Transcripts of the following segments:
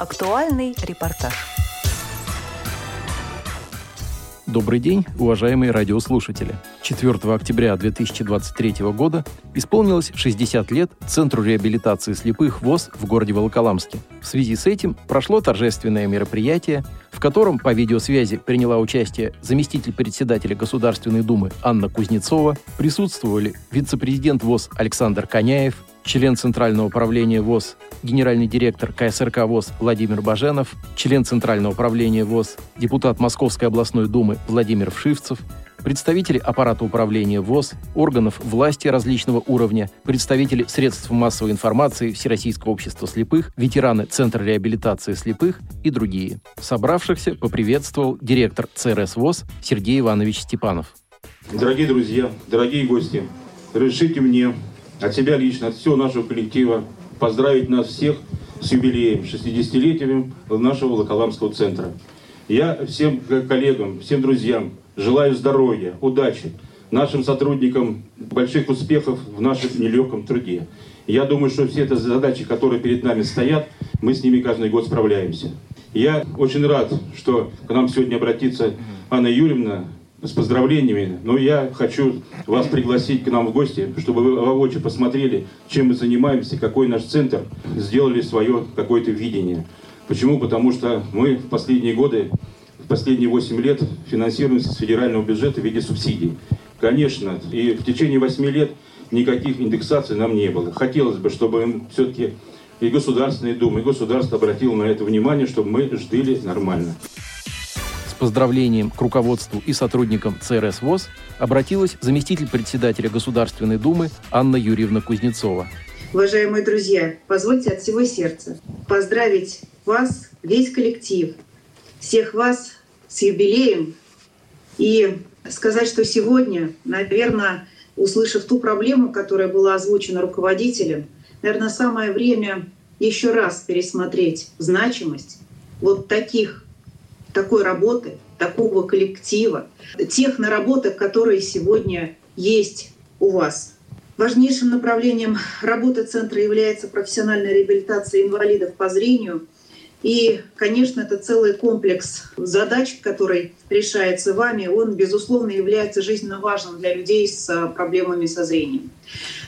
Актуальный репортаж. Добрый день, уважаемые радиослушатели. 4 октября 2023 года исполнилось 60 лет Центру реабилитации слепых ВОЗ в городе Волоколамске. В связи с этим прошло торжественное мероприятие, в котором по видеосвязи приняла участие заместитель председателя Государственной Думы Анна Кузнецова, присутствовали вице-президент ВОЗ Александр Коняев, член Центрального управления ВОЗ, генеральный директор КСРК ВОЗ Владимир Баженов, член Центрального управления ВОЗ, депутат Московской областной думы Владимир Вшивцев, представители аппарата управления ВОЗ, органов власти различного уровня, представители средств массовой информации Всероссийского общества слепых, ветераны Центра реабилитации слепых и другие. Собравшихся поприветствовал директор ЦРС ВОЗ Сергей Иванович Степанов. Дорогие друзья, дорогие гости, разрешите мне от себя лично, от всего нашего коллектива поздравить нас всех с юбилеем, 60-летием нашего Волоколамского центра. Я всем коллегам, всем друзьям желаю здоровья, удачи, нашим сотрудникам больших успехов в нашем нелегком труде. Я думаю, что все эти задачи, которые перед нами стоят, мы с ними каждый год справляемся. Я очень рад, что к нам сегодня обратится Анна Юрьевна, с поздравлениями, но я хочу вас пригласить к нам в гости, чтобы вы воочию посмотрели, чем мы занимаемся, какой наш центр, сделали свое какое-то видение. Почему? Потому что мы в последние годы, в последние 8 лет финансируемся с федерального бюджета в виде субсидий. Конечно, и в течение 8 лет никаких индексаций нам не было. Хотелось бы, чтобы все-таки и Государственная Дума, и государство обратило на это внимание, чтобы мы ждали нормально поздравлением к руководству и сотрудникам ЦРС ВОЗ обратилась заместитель председателя Государственной Думы Анна Юрьевна Кузнецова. Уважаемые друзья, позвольте от всего сердца поздравить вас, весь коллектив, всех вас с юбилеем и сказать, что сегодня, наверное, услышав ту проблему, которая была озвучена руководителем, наверное, самое время еще раз пересмотреть значимость вот таких такой работы, такого коллектива, тех наработок, которые сегодня есть у вас. Важнейшим направлением работы центра является профессиональная реабилитация инвалидов по зрению. И, конечно, это целый комплекс задач, который решается вами. Он, безусловно, является жизненно важным для людей с проблемами со зрением.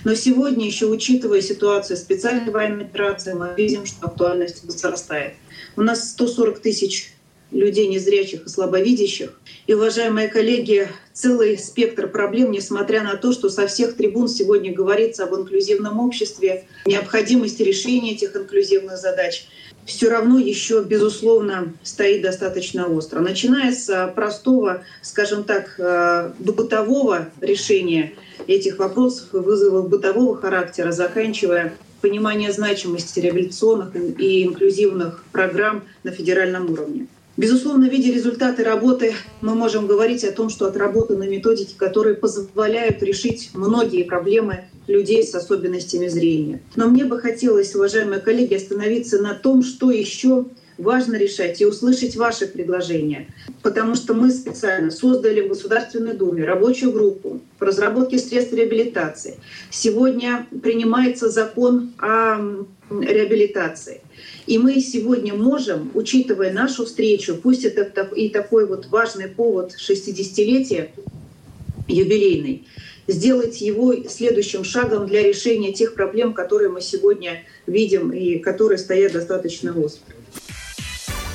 Но сегодня, еще учитывая ситуацию специальной военной операции, мы видим, что актуальность возрастает. У нас 140 тысяч людей незрячих и слабовидящих. И, уважаемые коллеги, целый спектр проблем, несмотря на то, что со всех трибун сегодня говорится об инклюзивном обществе, необходимости решения этих инклюзивных задач, все равно еще, безусловно, стоит достаточно остро. Начиная с простого, скажем так, э, бытового решения этих вопросов и вызовов бытового характера, заканчивая понимание значимости реабилитационных и инклюзивных программ на федеральном уровне. Безусловно, видя результаты работы, мы можем говорить о том, что отработаны методики, которые позволяют решить многие проблемы людей с особенностями зрения. Но мне бы хотелось, уважаемые коллеги, остановиться на том, что еще важно решать и услышать ваши предложения. Потому что мы специально создали в Государственной Думе рабочую группу по разработке средств реабилитации. Сегодня принимается закон о реабилитации. И мы сегодня можем, учитывая нашу встречу, пусть это и такой вот важный повод 60-летия юбилейный, сделать его следующим шагом для решения тех проблем, которые мы сегодня видим и которые стоят достаточно остро.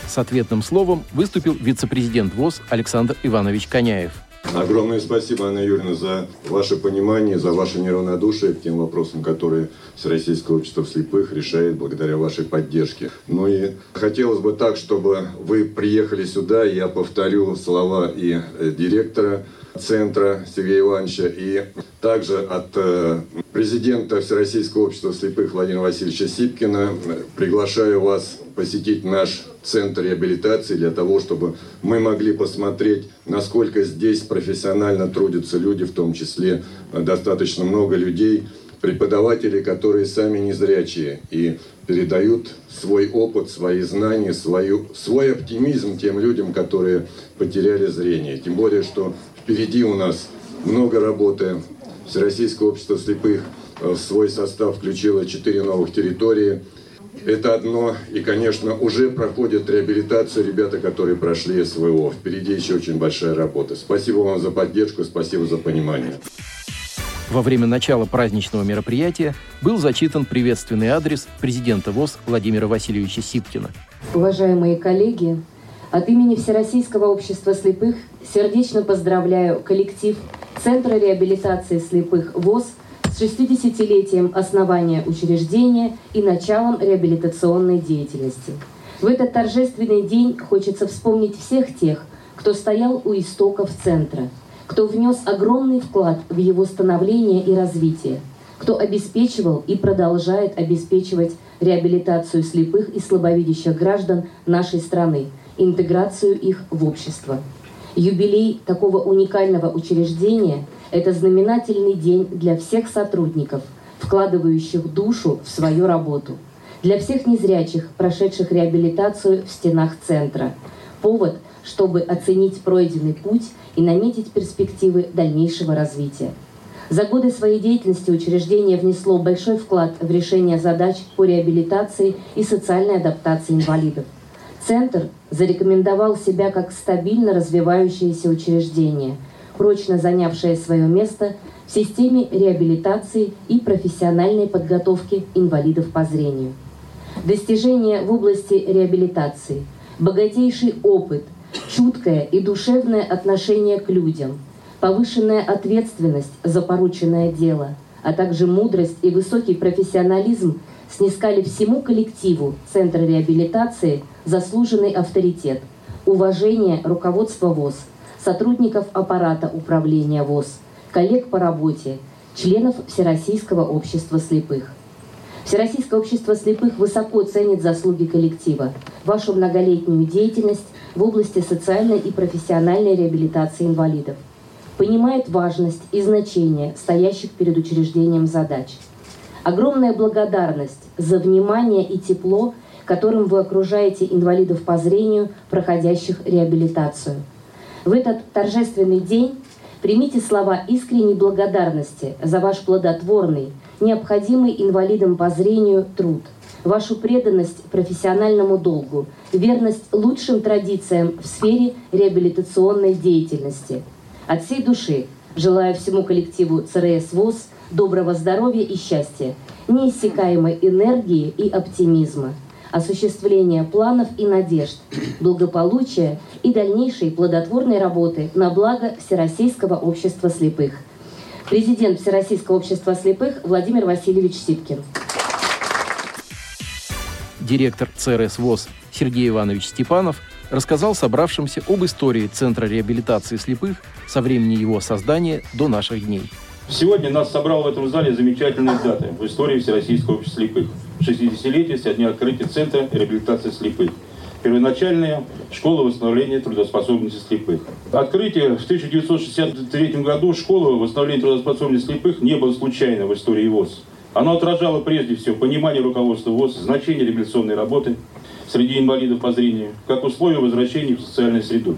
С ответным словом выступил вице-президент ВОЗ Александр Иванович Коняев – Огромное спасибо, Анна Юрьевна, за ваше понимание, за ваше неравнодушие к тем вопросам, которые Всероссийское общество слепых решает благодаря вашей поддержке. Ну и хотелось бы так, чтобы вы приехали сюда, я повторю слова и э, директора центра Сергея Ивановича и также от э, президента Всероссийского общества слепых Владимира Васильевича Сипкина приглашаю вас посетить наш центр реабилитации для того, чтобы мы могли посмотреть, насколько здесь профессионально трудятся люди, в том числе э, достаточно много людей, преподаватели, которые сами незрячие и передают свой опыт, свои знания, свою, свой оптимизм тем людям, которые потеряли зрение. Тем более, что впереди у нас много работы. Всероссийское общество слепых э, в свой состав включило четыре новых территории. Это одно. И, конечно, уже проходят реабилитацию ребята, которые прошли СВО. Впереди еще очень большая работа. Спасибо вам за поддержку, спасибо за понимание. Во время начала праздничного мероприятия был зачитан приветственный адрес президента ВОЗ Владимира Васильевича Сипкина. Уважаемые коллеги, от имени Всероссийского общества слепых сердечно поздравляю коллектив Центра реабилитации слепых ВОЗ с 60-летием основания учреждения и началом реабилитационной деятельности. В этот торжественный день хочется вспомнить всех тех, кто стоял у истоков Центра – кто внес огромный вклад в его становление и развитие, кто обеспечивал и продолжает обеспечивать реабилитацию слепых и слабовидящих граждан нашей страны, интеграцию их в общество. Юбилей такого уникального учреждения – это знаменательный день для всех сотрудников, вкладывающих душу в свою работу, для всех незрячих, прошедших реабилитацию в стенах центра. Повод, чтобы оценить пройденный путь и наметить перспективы дальнейшего развития. За годы своей деятельности учреждение внесло большой вклад в решение задач по реабилитации и социальной адаптации инвалидов. Центр зарекомендовал себя как стабильно развивающееся учреждение, прочно занявшее свое место в системе реабилитации и профессиональной подготовки инвалидов по зрению. Достижения в области реабилитации, богатейший опыт – чуткое и душевное отношение к людям, повышенная ответственность за порученное дело, а также мудрость и высокий профессионализм снискали всему коллективу Центра реабилитации заслуженный авторитет, уважение руководства ВОЗ, сотрудников аппарата управления ВОЗ, коллег по работе, членов Всероссийского общества слепых. Всероссийское общество слепых высоко ценит заслуги коллектива, вашу многолетнюю деятельность в области социальной и профессиональной реабилитации инвалидов. Понимает важность и значение стоящих перед учреждением задач. Огромная благодарность за внимание и тепло, которым вы окружаете инвалидов по зрению, проходящих реабилитацию. В этот торжественный день примите слова искренней благодарности за ваш плодотворный, необходимый инвалидам по зрению труд – вашу преданность профессиональному долгу, верность лучшим традициям в сфере реабилитационной деятельности. От всей души желаю всему коллективу ЦРС ВОЗ доброго здоровья и счастья, неиссякаемой энергии и оптимизма, осуществления планов и надежд, благополучия и дальнейшей плодотворной работы на благо Всероссийского общества слепых. Президент Всероссийского общества слепых Владимир Васильевич Сипкин директор ЦРС ВОЗ Сергей Иванович Степанов рассказал собравшимся об истории Центра реабилитации слепых со времени его создания до наших дней. Сегодня нас собрал в этом зале замечательные даты в истории Всероссийского общества слепых. 60-летие со дня открытия Центра реабилитации слепых. Первоначальная школа восстановления трудоспособности слепых. Открытие в 1963 году школы восстановления трудоспособности слепых не было случайно в истории ВОЗ. Оно отражало прежде всего понимание руководства ВОЗ, значение реабилитационной работы среди инвалидов по зрению, как условие возвращения в социальную среду,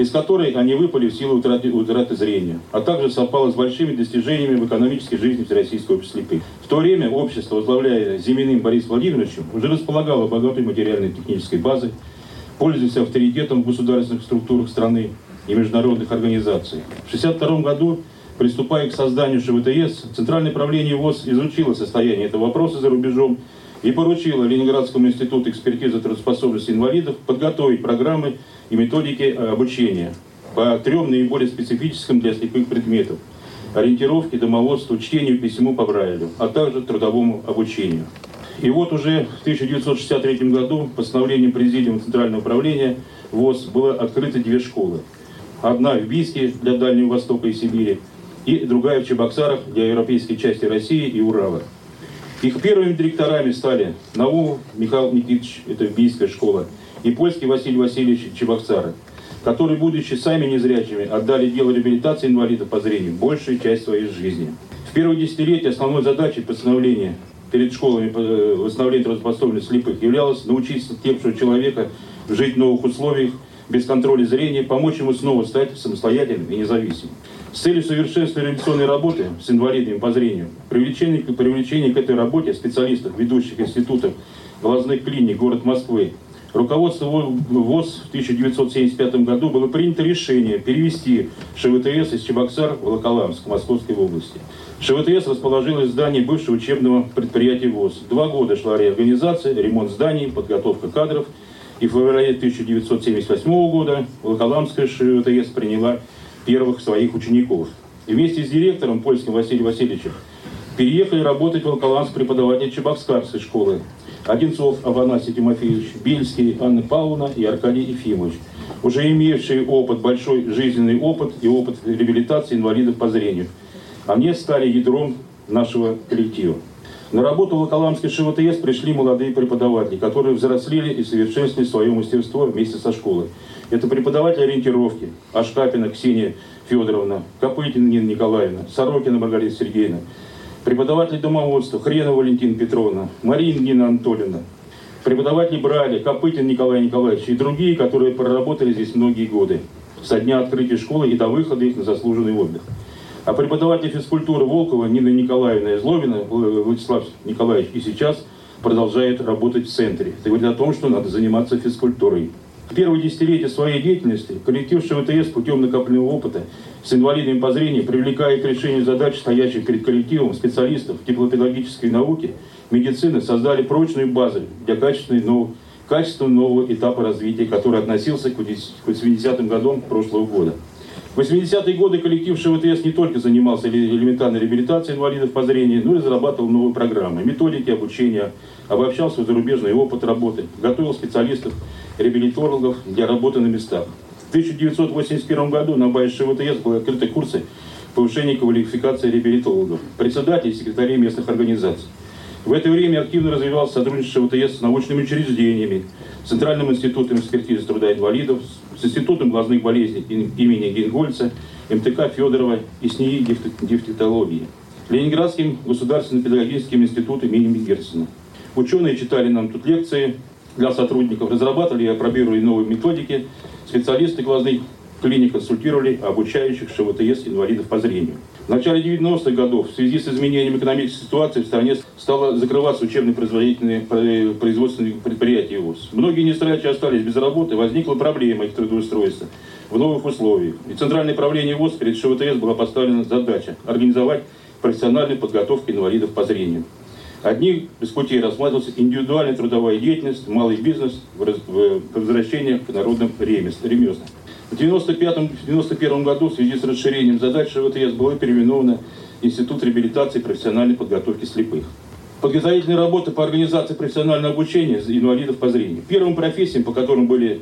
из которой они выпали в силу утраты, утраты зрения, а также совпало с большими достижениями в экономической жизни Всероссийского общества слепых. В то время общество, возглавляя Зиминым Борисом Владимировичем, уже располагало богатой материальной технической базой, пользуясь авторитетом в государственных структурах страны и международных организаций. В 1962 году Приступая к созданию ШВТС, Центральное правление ВОЗ изучило состояние этого вопроса за рубежом и поручило Ленинградскому институту экспертизы трудоспособности инвалидов подготовить программы и методики э, обучения по трем наиболее специфическим для слепых предметов – ориентировке, домоводству, чтению, письму по Брайлю, а также трудовому обучению. И вот уже в 1963 году постановлением Президиума Центрального управления ВОЗ было открыто две школы. Одна в Бийске для Дальнего Востока и Сибири, и другая в Чебоксарах для европейской части России и Урала. Их первыми директорами стали Наумов Михаил Никитич, это Бийская школа, и польский Василий Васильевич Чебоксары, которые, будучи сами незрячими, отдали дело реабилитации инвалидов по зрению большую часть своей жизни. В первые десятилетия основной задачей постановления перед школами э, восстановления трудоспособности слепых являлось научить слепшего человека жить в новых условиях, без контроля зрения, помочь ему снова стать самостоятельным и независимым. С целью совершенствования реабилитационной работы с инвалидами по зрению, привлечение, привлечение к этой работе специалистов ведущих институтов глазных клиник, город Москвы, руководство ВОЗ в 1975 году было принято решение перевести ШВТС из Чебоксар в Волоколамск, Московской области. ШВТС расположилось в здании бывшего учебного предприятия ВОЗ. Два года шла реорганизация, ремонт зданий, подготовка кадров. И в феврале 1978 года Волоколамская ШВТС приняла первых своих учеников. И вместе с директором польским Василием Васильевичем переехали работать в Волоколамск преподаватели Чебоксарской школы Одинцов Афанасий Тимофеевич, Бельский Анна Павловна и Аркадий Ефимович, уже имевшие опыт, большой жизненный опыт и опыт реабилитации инвалидов по зрению. Они стали ядром нашего коллектива. На работу в Волоколамский ШВТС пришли молодые преподаватели, которые взрослели и совершенствовали свое мастерство вместе со школой. Это преподаватели ориентировки Ашкапина Ксения Федоровна, Копытина Нина Николаевна, Сорокина Маргарита Сергеевна, преподаватель домоводства Хренова Валентина Петровна, Марина Нина Анатольевна, преподаватели Брали, Копытин Николай Николаевич и другие, которые проработали здесь многие годы, со дня открытия школы и до выхода их на заслуженный отдых. А преподаватель физкультуры Волкова Нина Николаевна и Злобина Владислав Николаевич и сейчас продолжает работать в центре. Это говорит о том, что надо заниматься физкультурой. В первые десятилетия своей деятельности коллектив ШВТС путем накопленного опыта с инвалидами по зрению привлекая к решению задач, стоящих перед коллективом специалистов теплопедагогической науки, медицины, создали прочную базу для качественной нового, качественного нового этапа развития, который относился к 80-м годам прошлого года. В 80-е годы коллектив ШВТС не только занимался элементарной реабилитацией инвалидов по зрению, но и разрабатывал новые программы, методики обучения, обобщал свой зарубежный опыт работы, готовил специалистов, реабилитологов для работы на местах. В 1981 году на базе ШВТС были открыты курсы повышения квалификации реабилитологов, председателей и секретарей местных организаций. В это время активно развивалось сотрудничество ШВТС с научными учреждениями, Центральным институтом экспертизы труда инвалидов, с Институтом глазных болезней имени Генгольца, МТК Федорова и СНИИ дефтетологии, Ленинградским государственным педагогическим институтом имени Герцена. Ученые читали нам тут лекции для сотрудников, разрабатывали и опробировали новые методики, специалисты глазных клиник консультировали обучающих ШВТС инвалидов по зрению. В начале 90-х годов в связи с изменением экономической ситуации в стране стало закрываться учебно-производительные производственные предприятия ВУЗ. Многие нестроячи остались без работы, возникла проблема их трудоустройства в новых условиях. И Центральное правление ВУЗ перед ШВТС была поставлена задача организовать профессиональную подготовку инвалидов по зрению. Одних без путей рассматривался индивидуальная трудовая деятельность, малый бизнес, возвращение к народным ремеслам. В 1991 году в связи с расширением задач ШВТС было переименовано Институт реабилитации и профессиональной подготовки слепых. Подготовительные работы по организации профессионального обучения инвалидов по зрению. Первым профессиям, по которым были,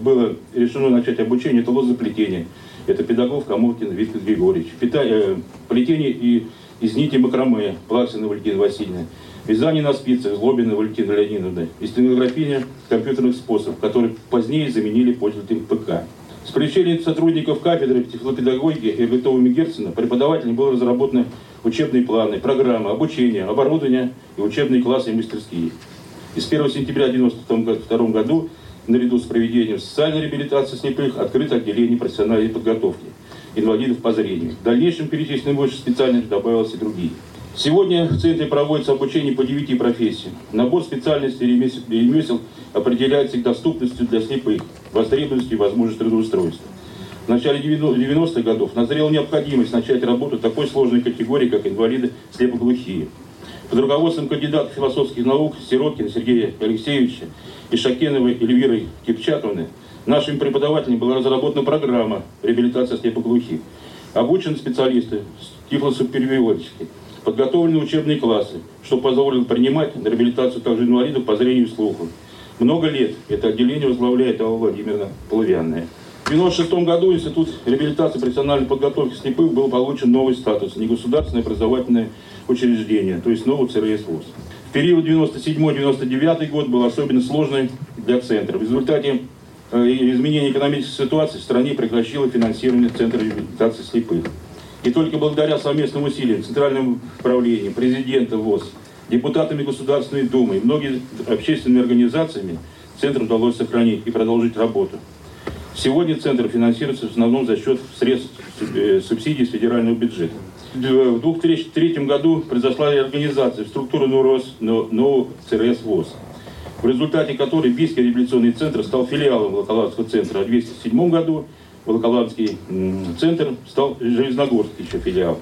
было решено начать обучение, это лозоплетение. Это педагог Камовкин Виктор Григорьевич. Пита, э, плетение и из нити макраме Плаксина Валентина Васильевна. Вязание на спицах Злобина Валентина Леонидовна. И стенография компьютерных способов, которые позднее заменили пользователям ПК. С привлечением сотрудников кафедры тифлопедагогики и Гетовыми Герцена преподавателям были разработаны учебные планы, программы, обучения, оборудование и учебные классы и мастерские. И с 1 сентября 1992 году наряду с проведением социальной реабилитации слепых открыто отделение профессиональной подготовки инвалидов по зрению. В дальнейшем перечислены больше специальностей добавилось и другие. Сегодня в центре проводится обучение по девяти профессиям. Набор специальностей ремесел определяется их доступностью для слепых, востребованностью и возможностью трудоустройства. В начале 90-х годов назрела необходимость начать работу такой сложной категории, как инвалиды слепоглухие. Под руководством кандидата философских наук Сироткина Сергея Алексеевича и Шакеновой Эльвиры Кипчаковны нашими преподавателями была разработана программа реабилитации слепоглухих. Обучены специалисты тифлосопереводчики, подготовлены учебные классы, что позволило принимать на реабилитацию также инвалидов по зрению и слуху. Много лет это отделение возглавляет Алла Владимировна Половянная. В 1996 году Институт реабилитации профессиональной подготовки слепых был получен новый статус – негосударственное образовательное учреждение, то есть новый ЦРС ВУЗ. В период 97-99 год был особенно сложный для Центра. В результате э, изменения экономической ситуации в стране прекращило финансирование Центра реабилитации слепых. И только благодаря совместным усилиям Центрального управления, президента ВОЗ, депутатами Государственной Думы и многими общественными организациями Центр удалось сохранить и продолжить работу. Сегодня Центр финансируется в основном за счет средств э, субсидий с федерального бюджета. В 2003 году произошла реорганизация в структуру НОРОС, НО ЦРС ВОЗ. в результате которой Бийский реабилитационный центр стал филиалом Волоколамского центра. А в 2007 году Волоколамский центр стал Железногорский еще филиал.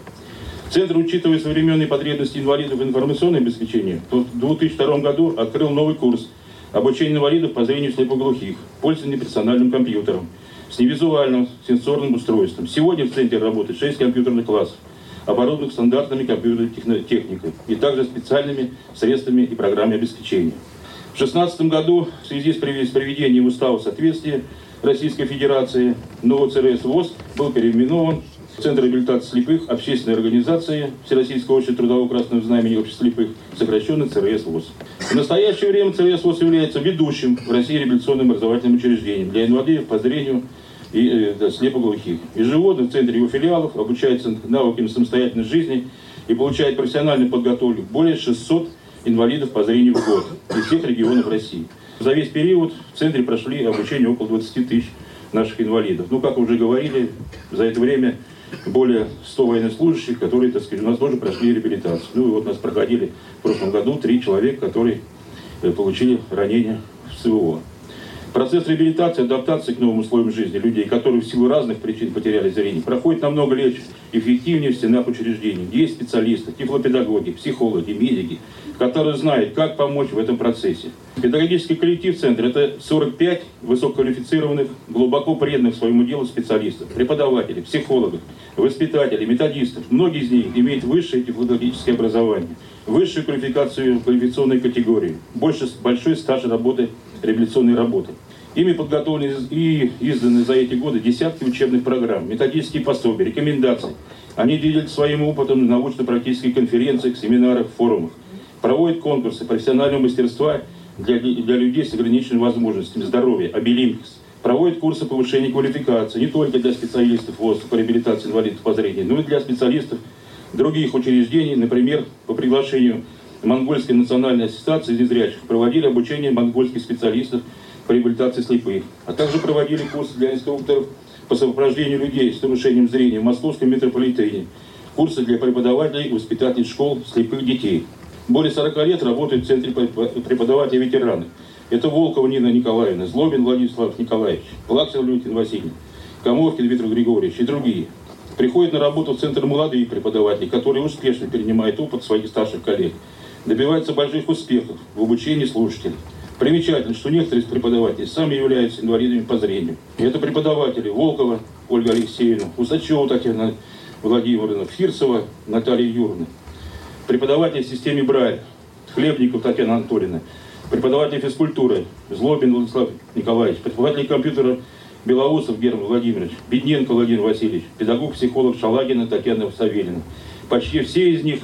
Центр, учитывая современные потребности инвалидов в информационном обеспечении, в 2002 году открыл новый курс обучения инвалидов по зрению слепоглухих, пользование персональным компьютером, с невизуальным сенсорным устройством. Сегодня в центре работает 6 компьютерных классов, оборудованных стандартными компьютерной техникой и также специальными средствами и программами обеспечения. В 2016 году в связи с приведением устава соответствия Российской Федерации нового ЦРС ВОЗ был переименован Центр реабилитации слепых общественной организации Всероссийского общества трудового красного знамени общества слепых, сокращенно ЦРС ВОЗ. В настоящее время ЦРС ВОЗ является ведущим в России реабилитационным образовательным учреждением для инвалидов по зрению и э, да, слепоглухих. Ежегодно в центре его филиалов обучается навыкам самостоятельной жизни и получает профессиональную подготовку более 600 инвалидов по зрению в год из всех регионов России. За весь период в центре прошли обучение около 20 тысяч наших инвалидов. Ну, как уже говорили, за это время более 100 военнослужащих, которые, так сказать, у нас тоже прошли реабилитацию. Ну и вот у нас проходили в прошлом году три человека, которые э, получили ранения в СВО. Процесс реабилитации, адаптации к новым условиям жизни людей, которые в силу разных причин потеряли зрение, проходит намного легче, эффективнее в стенах учреждений, где есть специалисты, тифлопедагоги, психологи, медики, которые знают, как помочь в этом процессе. Педагогический коллектив центра – это 45 высококвалифицированных, глубоко преданных своему делу специалистов, преподавателей, психологов, воспитателей, методистов. Многие из них имеют высшее педагогическое образование, высшую квалификацию квалификационной категории, больше, большой стаж работы, реабилитационной работы. Ими подготовлены и изданы за эти годы десятки учебных программ, методические пособия, рекомендации. Они делятся своим опытом на научно-практических конференциях, семинарах, форумах. Проводят конкурсы профессионального мастерства для, для людей с ограниченными возможностями здоровья, Обилимпикс. Проводят курсы повышения квалификации не только для специалистов ВОЗ по реабилитации инвалидов по зрению, но и для специалистов других учреждений, например, по приглашению Монгольской национальной ассоциации незрячих проводили обучение монгольских специалистов по реабилитации слепых, а также проводили курсы для инструкторов по сопровождению людей с нарушением зрения в Московском метрополитене, курсы для преподавателей и воспитателей школ слепых детей. Более 40 лет работают в Центре преподавателей ветераны. Это Волкова Нина Николаевна, Злобин Владислав Николаевич, Плаксов Леонид Васильевич, Камовкин Дмитрий Григорьевич и другие. Приходят на работу в Центр молодые преподаватели, которые успешно перенимают опыт своих старших коллег, добиваются больших успехов в обучении слушателей. Примечательно, что некоторые из преподавателей сами являются инвалидами по зрению. И это преподаватели Волкова Ольга Алексеевна, Усачева Татьяна Владимировна, Фирсова Наталья Юрьевна. Преподаватели в системе Брайль, Хлебников Татьяна Анатольевна. Преподаватель физкультуры Злобин Владислав Николаевич. Преподаватель компьютера Белоусов Герман Владимирович. Бедненко Владимир Васильевич. Педагог-психолог Шалагина Татьяна Савелина. Почти все из них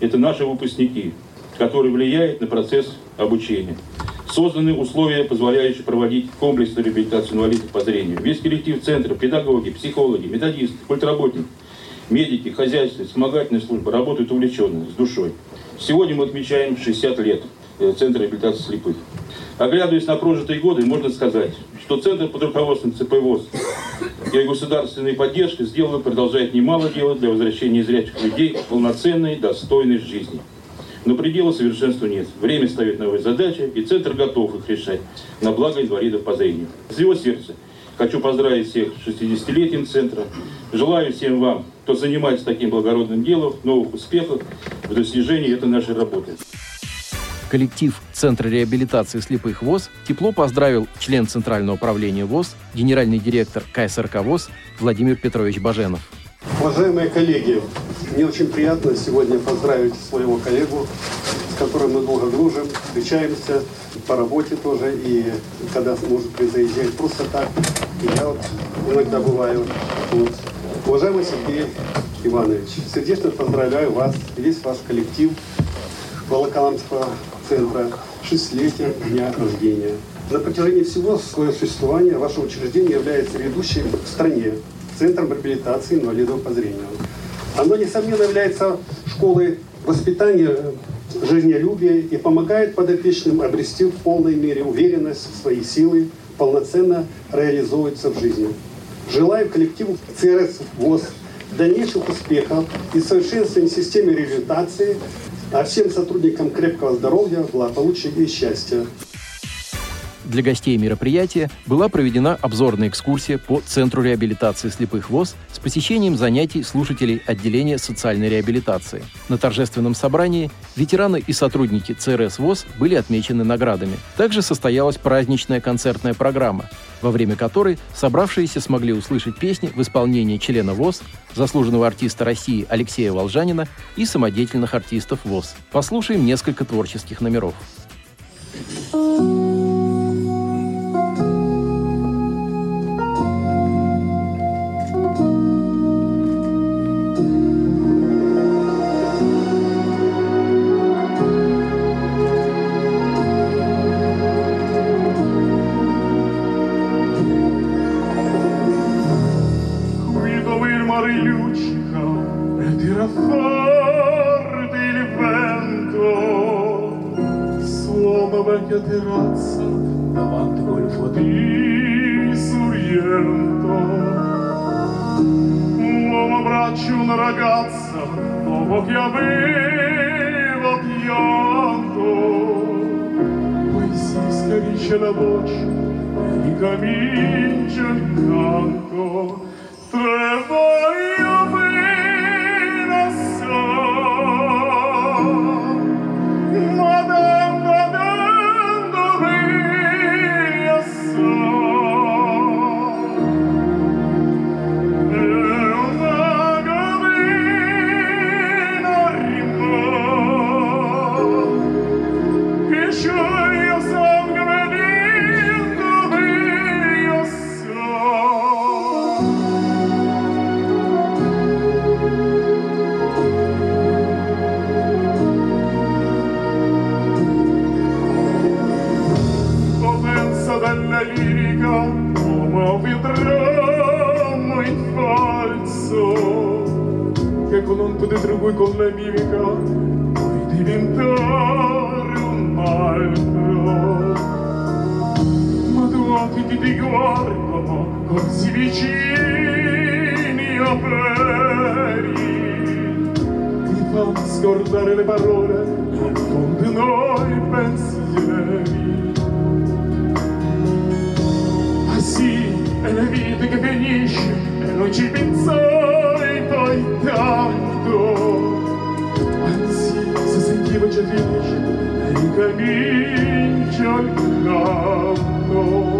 это наши выпускники, которые влияют на процесс обучения. Созданы условия, позволяющие проводить комплексную реабилитацию инвалидов по зрению. Весь коллектив центра, педагоги, психологи, методисты, культработники, медики, хозяйственные, вспомогательные службы работают увлеченно, с душой. Сегодня мы отмечаем 60 лет э, Центра реабилитации слепых. Оглядываясь на прожитые годы, можно сказать, что Центр под руководством ЦПВОЗ и государственной поддержкой сделал и продолжает немало делать для возвращения зрячих людей в полноценной, достойной жизни. Но предела совершенству нет. Время ставит новые задачи, и Центр готов их решать на благо инвалидов по зрению. С его сердца хочу поздравить всех с 60-летием Центра. Желаю всем вам, кто занимается таким благородным делом, новых успехов в достижении этой нашей работы. Коллектив Центра реабилитации слепых ВОЗ тепло поздравил член Центрального управления ВОЗ, генеральный директор КСРК ВОЗ Владимир Петрович Баженов. Уважаемые коллеги, мне очень приятно сегодня поздравить своего коллегу, с которым мы долго дружим, встречаемся по работе тоже, и когда может заезжать просто так. И я вот иногда бываю. Вот. Уважаемый Сергей Иванович, сердечно поздравляю вас, весь ваш коллектив Волоколамского центра, шестилетия дня рождения. На протяжении всего своего существования ваше учреждение является ведущим в стране Центром реабилитации инвалидов по зрению. Оно, несомненно, является школой воспитания жизнелюбия и помогает подопечным обрести в полной мере уверенность в свои силы, полноценно реализовываться в жизни. Желаю коллективу ЦРС ВОЗ дальнейших успехов и совершенствования системы реабилитации, а всем сотрудникам крепкого здоровья, благополучия и счастья. Для гостей мероприятия была проведена обзорная экскурсия по Центру реабилитации слепых ВОЗ с посещением занятий слушателей отделения социальной реабилитации. На торжественном собрании ветераны и сотрудники ЦРС ВОЗ были отмечены наградами. Также состоялась праздничная концертная программа, во время которой собравшиеся смогли услышать песни в исполнении члена ВОЗ, заслуженного артиста России Алексея Волжанина и самодеятельных артистов ВОЗ. Послушаем несколько творческих номеров. Guido abbraccia una ragazza dopo che aveva pianto. Poi si schiarisce la voce e ricomincia il canto. Tre voglio falso che con un po' di trucco e con la mimica puoi diventare un altro ma tu occhi ti ti guardano così vicini a veri ti fanno scordare le parole con di noi pensieri Ah sì, è la vita che finisce non ci pensai poi tanto. Anzi, se sentivo già felice e ricomincia il canto.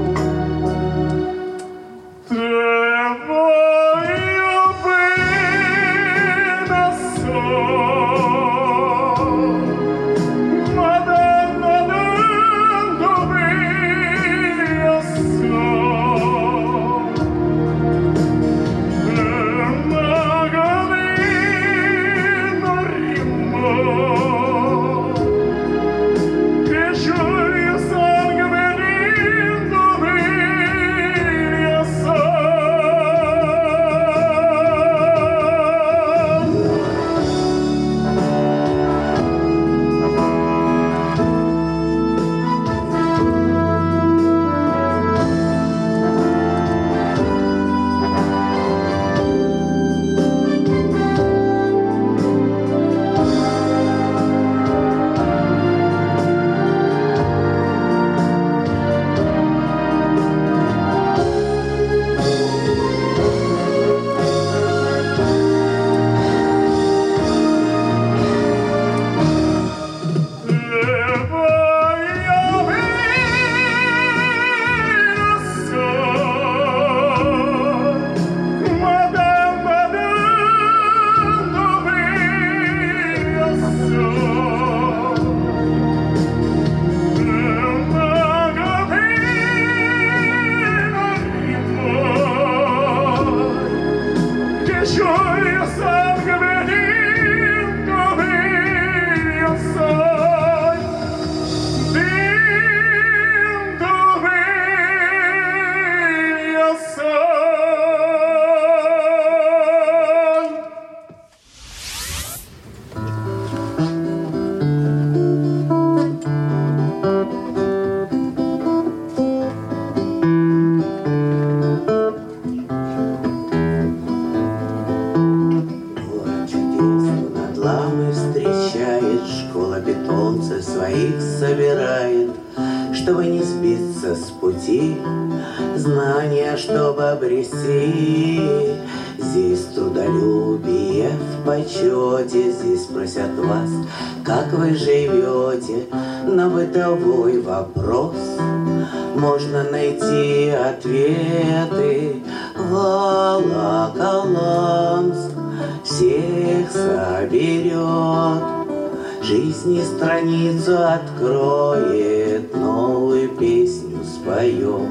Трудолюбие в почете, здесь просят вас, как вы живете, на бытовой вопрос. Можно найти ответы. Волоколамск всех соберет. Жизни страницу откроет Новую песню споет.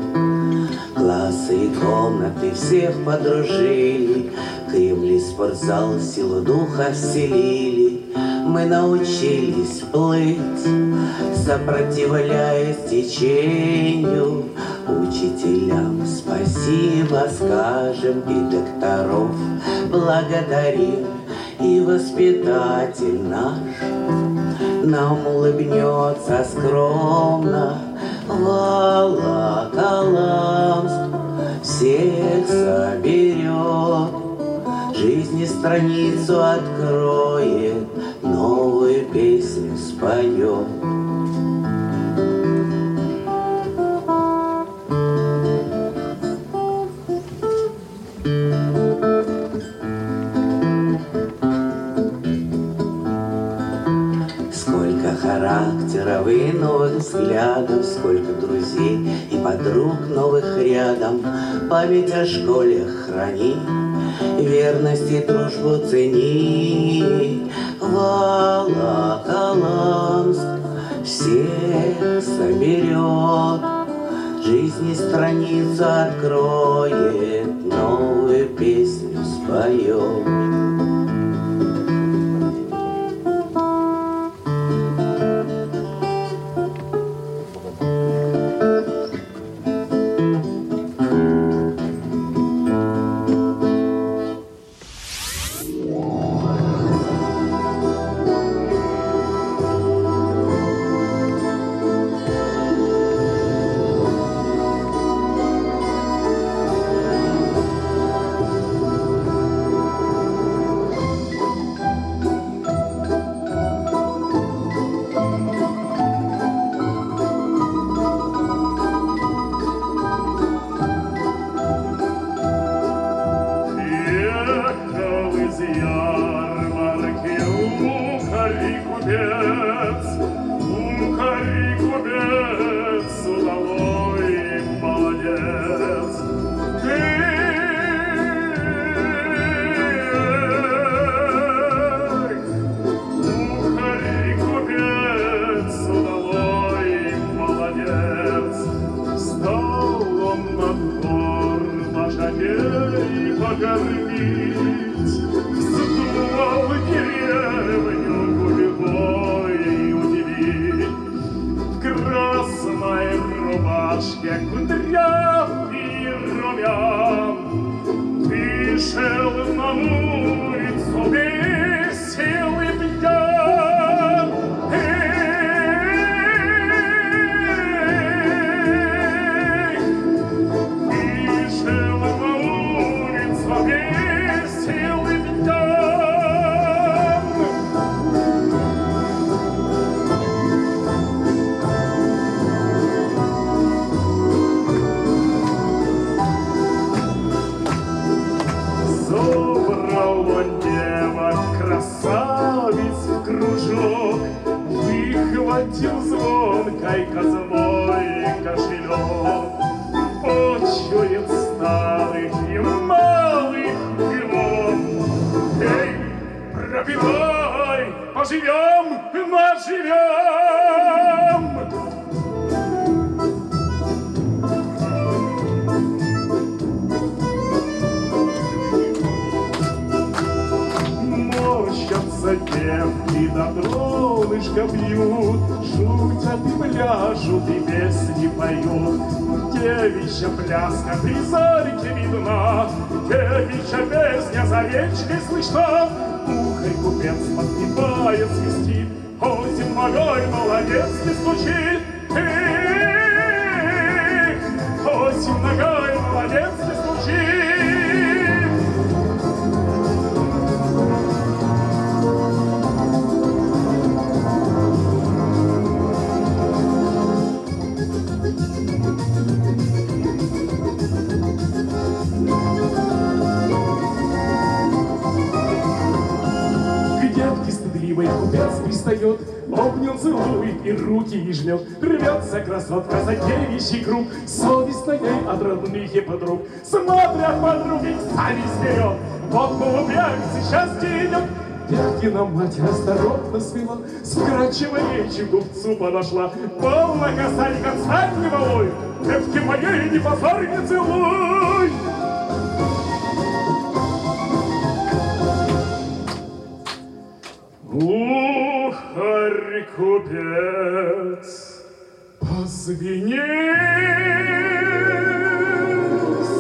Классы и комнаты всех подружили Кремли, спортзал, силу духа вселили Мы научились плыть Сопротивляясь течению. Учителям спасибо скажем И докторов благодарим И воспитатель наш Нам улыбнется скромно. Волоколамск всех соберет Жизни страницу откроет Новую песню споет Сколько характеров и новых взглядов, Сколько друзей и подруг новых рядом. Память о школе храни, Верность и дружбу цени. Волоколамск всех соберет, Жизни страницу откроет, Новую песню споет. Wow. Пропивай, поживем, наживем! Морщатся девки, да донышко бьют, Шутят и пляжут, и песни поют. Девичья пляска при зорьке видна, Девичья песня за речкой слышна. Ухарь купец подпевает, свистит, Осень ногой молодец не стучит. Эх, Осень ногой молодец не стучит. Зовет, обнял, целует и руки не жмет. Рвется красотка за девичий круг, совестно ей от родных и подруг. Смотрят подруги, зависть вперед, вот полупьяница счастье идет, Дядькина мать расторопно свела, С речью купцу подошла. Полна косарь, конца не волой, Девки моей не позор не целуй! Ухарь купец, позвени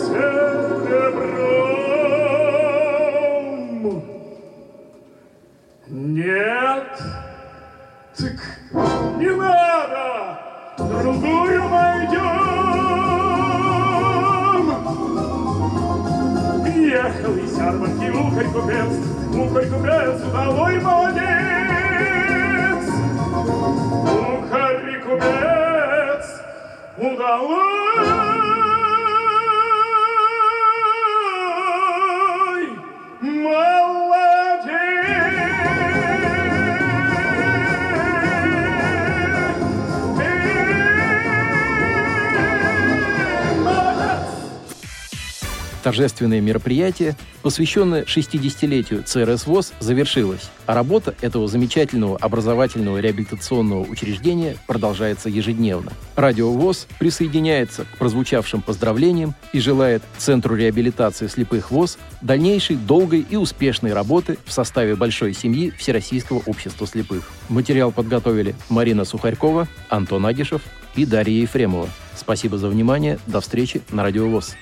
серебром. Нет, так не надо, другую найдем. Ехал из ярмарки ухарь купец, ухарь купец, удалой молодец. Удалой Торжественное мероприятие, посвященное 60-летию ЦРС ВОЗ, завершилось, а работа этого замечательного образовательного реабилитационного учреждения продолжается ежедневно. Радио ВОЗ присоединяется к прозвучавшим поздравлениям и желает Центру реабилитации слепых ВОЗ дальнейшей долгой и успешной работы в составе большой семьи Всероссийского общества слепых. Материал подготовили Марина Сухарькова, Антон Агишев и Дарья Ефремова. Спасибо за внимание. До встречи на Радио ВОЗ.